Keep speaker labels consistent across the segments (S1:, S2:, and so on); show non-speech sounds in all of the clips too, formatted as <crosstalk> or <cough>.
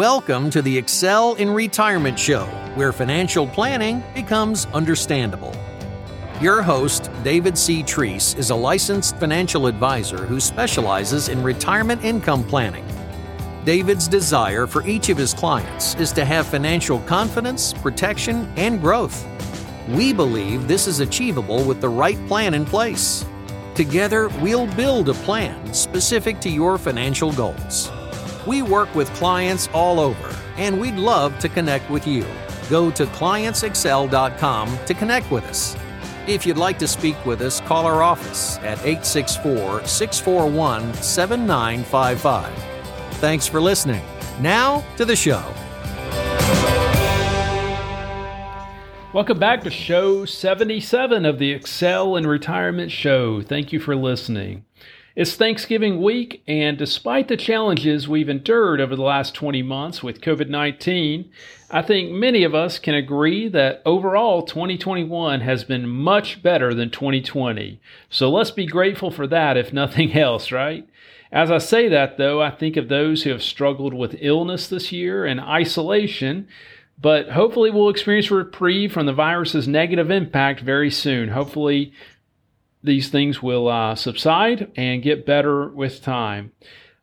S1: Welcome to the Excel in Retirement Show, where financial planning becomes understandable. Your host, David C. Treese, is a licensed financial advisor who specializes in retirement income planning. David's desire for each of his clients is to have financial confidence, protection, and growth. We believe this is achievable with the right plan in place. Together, we'll build a plan specific to your financial goals. We work with clients all over, and we'd love to connect with you. Go to clientsexcel.com to connect with us. If you'd like to speak with us, call our office at 864 641 7955. Thanks for listening. Now to the show.
S2: Welcome back to show 77 of the Excel in Retirement Show. Thank you for listening. It's Thanksgiving week, and despite the challenges we've endured over the last 20 months with COVID 19, I think many of us can agree that overall 2021 has been much better than 2020. So let's be grateful for that, if nothing <laughs> else, right? As I say that, though, I think of those who have struggled with illness this year and isolation, but hopefully we'll experience reprieve from the virus's negative impact very soon. Hopefully, these things will uh, subside and get better with time.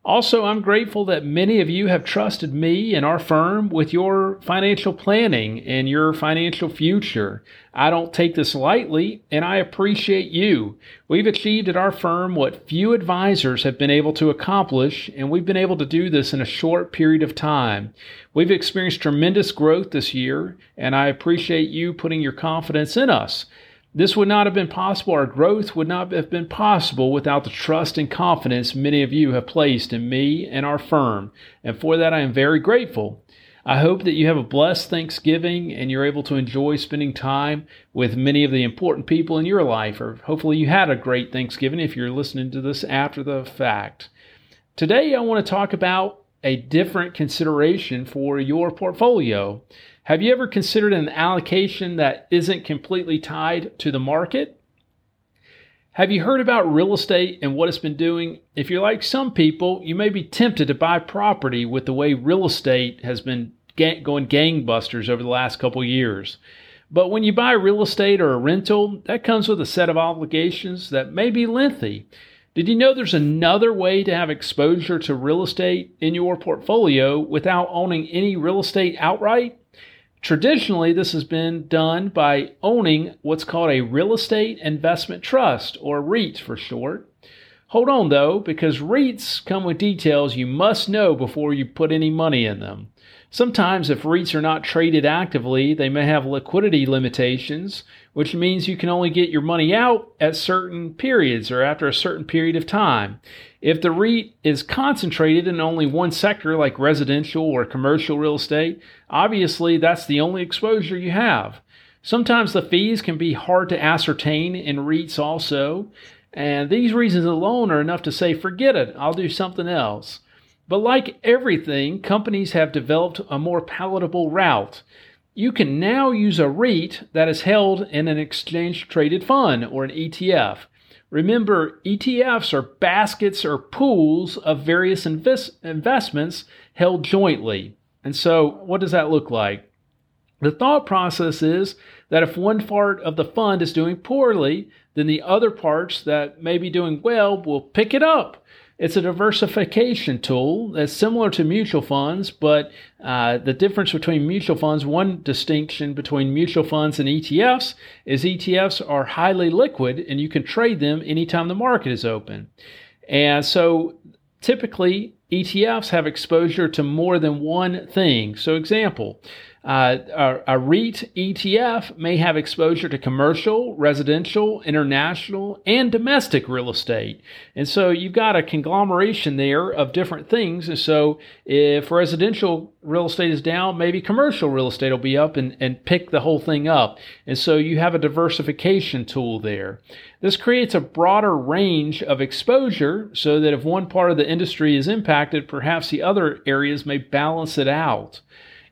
S2: Also, I'm grateful that many of you have trusted me and our firm with your financial planning and your financial future. I don't take this lightly, and I appreciate you. We've achieved at our firm what few advisors have been able to accomplish, and we've been able to do this in a short period of time. We've experienced tremendous growth this year, and I appreciate you putting your confidence in us. This would not have been possible. Our growth would not have been possible without the trust and confidence many of you have placed in me and our firm. And for that, I am very grateful. I hope that you have a blessed Thanksgiving and you're able to enjoy spending time with many of the important people in your life. Or hopefully, you had a great Thanksgiving if you're listening to this after the fact. Today, I want to talk about a different consideration for your portfolio. Have you ever considered an allocation that isn't completely tied to the market? Have you heard about real estate and what it's been doing? If you're like some people, you may be tempted to buy property with the way real estate has been going gangbusters over the last couple years. But when you buy real estate or a rental, that comes with a set of obligations that may be lengthy. Did you know there's another way to have exposure to real estate in your portfolio without owning any real estate outright? Traditionally, this has been done by owning what's called a real estate investment trust, or REIT for short. Hold on though, because REITs come with details you must know before you put any money in them. Sometimes, if REITs are not traded actively, they may have liquidity limitations, which means you can only get your money out at certain periods or after a certain period of time. If the REIT is concentrated in only one sector, like residential or commercial real estate, obviously that's the only exposure you have. Sometimes the fees can be hard to ascertain in REITs also, and these reasons alone are enough to say, forget it, I'll do something else. But like everything, companies have developed a more palatable route. You can now use a REIT that is held in an exchange traded fund or an ETF. Remember, ETFs are baskets or pools of various invest- investments held jointly. And so, what does that look like? The thought process is that if one part of the fund is doing poorly, then the other parts that may be doing well will pick it up. It's a diversification tool that's similar to mutual funds, but uh, the difference between mutual funds, one distinction between mutual funds and ETFs, is ETFs are highly liquid and you can trade them anytime the market is open. And so typically, ETFs have exposure to more than one thing. So, example, uh, a, REIT ETF may have exposure to commercial, residential, international, and domestic real estate. And so you've got a conglomeration there of different things. And so if residential real estate is down, maybe commercial real estate will be up and, and pick the whole thing up. And so you have a diversification tool there. This creates a broader range of exposure so that if one part of the industry is impacted, perhaps the other areas may balance it out.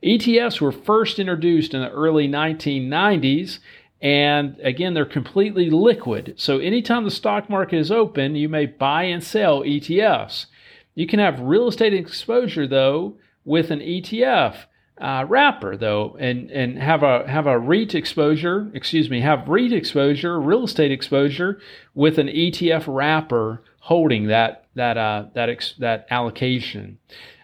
S2: ETFs were first introduced in the early 1990s, and again, they're completely liquid. So anytime the stock market is open, you may buy and sell ETFs. You can have real estate exposure, though, with an ETF uh, wrapper though, and and have a have a REIT exposure. Excuse me, have REIT exposure, real estate exposure with an ETF wrapper holding that that uh, that ex- that allocation.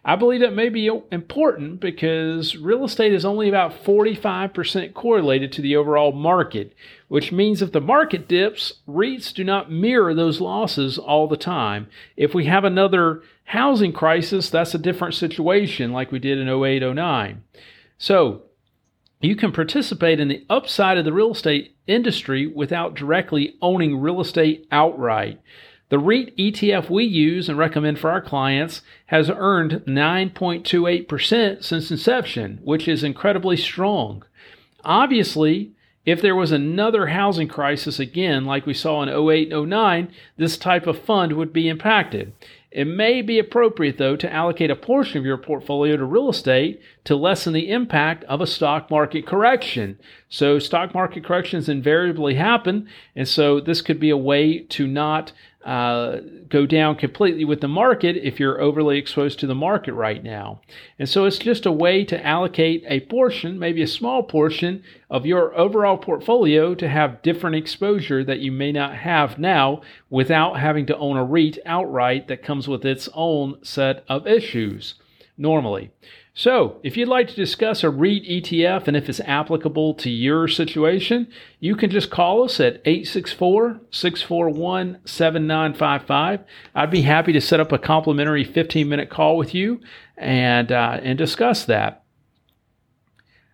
S2: I believe that may be important because real estate is only about 45% correlated to the overall market, which means if the market dips, REITs do not mirror those losses all the time. If we have another housing crisis, that's a different situation like we did in 08 09. So, you can participate in the upside of the real estate industry without directly owning real estate outright. The REIT ETF we use and recommend for our clients has earned 9.28% since inception, which is incredibly strong. Obviously, if there was another housing crisis again, like we saw in 08 09, this type of fund would be impacted. It may be appropriate, though, to allocate a portion of your portfolio to real estate to lessen the impact of a stock market correction. So, stock market corrections invariably happen, and so this could be a way to not uh, go down completely with the market if you're overly exposed to the market right now. And so it's just a way to allocate a portion, maybe a small portion of your overall portfolio to have different exposure that you may not have now without having to own a REIT outright that comes with its own set of issues normally. So, if you'd like to discuss a REIT ETF and if it's applicable to your situation, you can just call us at 864 641 7955. I'd be happy to set up a complimentary 15 minute call with you and, uh, and discuss that.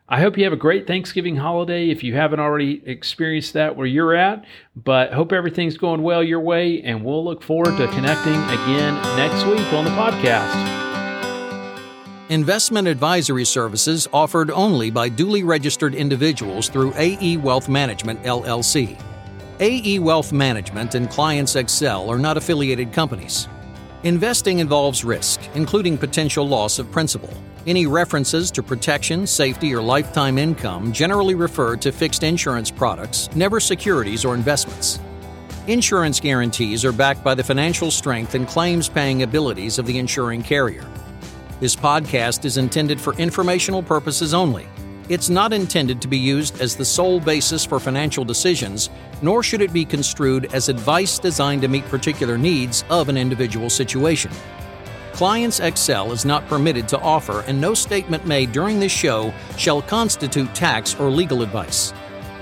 S2: I hope you have a great Thanksgiving holiday if you haven't already experienced that where you're at, but hope everything's going well your way, and we'll look forward to connecting again next week on the podcast.
S1: Investment advisory services offered only by duly registered individuals through AE Wealth Management LLC. AE Wealth Management and Clients Excel are not affiliated companies. Investing involves risk, including potential loss of principal. Any references to protection, safety, or lifetime income generally refer to fixed insurance products, never securities or investments. Insurance guarantees are backed by the financial strength and claims paying abilities of the insuring carrier. This podcast is intended for informational purposes only. It's not intended to be used as the sole basis for financial decisions, nor should it be construed as advice designed to meet particular needs of an individual situation. Clients Excel is not permitted to offer, and no statement made during this show shall constitute tax or legal advice.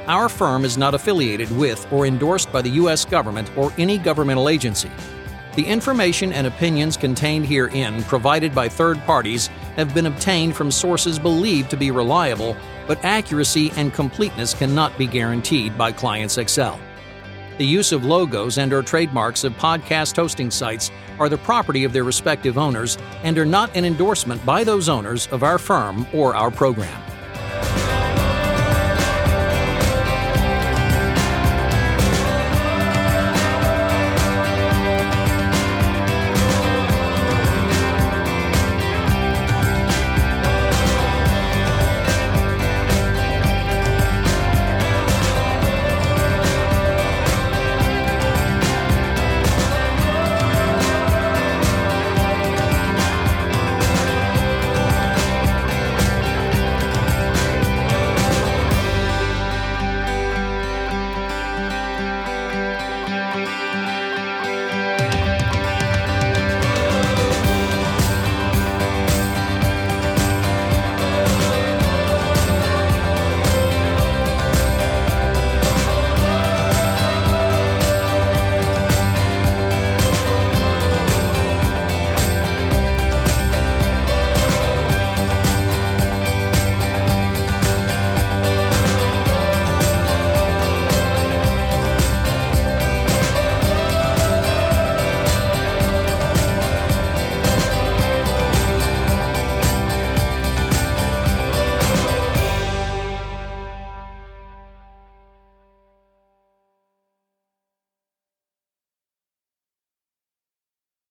S1: Our firm is not affiliated with or endorsed by the U.S. government or any governmental agency. The information and opinions contained herein, provided by third parties, have been obtained from sources believed to be reliable, but accuracy and completeness cannot be guaranteed by Clients Excel. The use of logos and or trademarks of podcast hosting sites are the property of their respective owners and are not an endorsement by those owners of our firm or our program.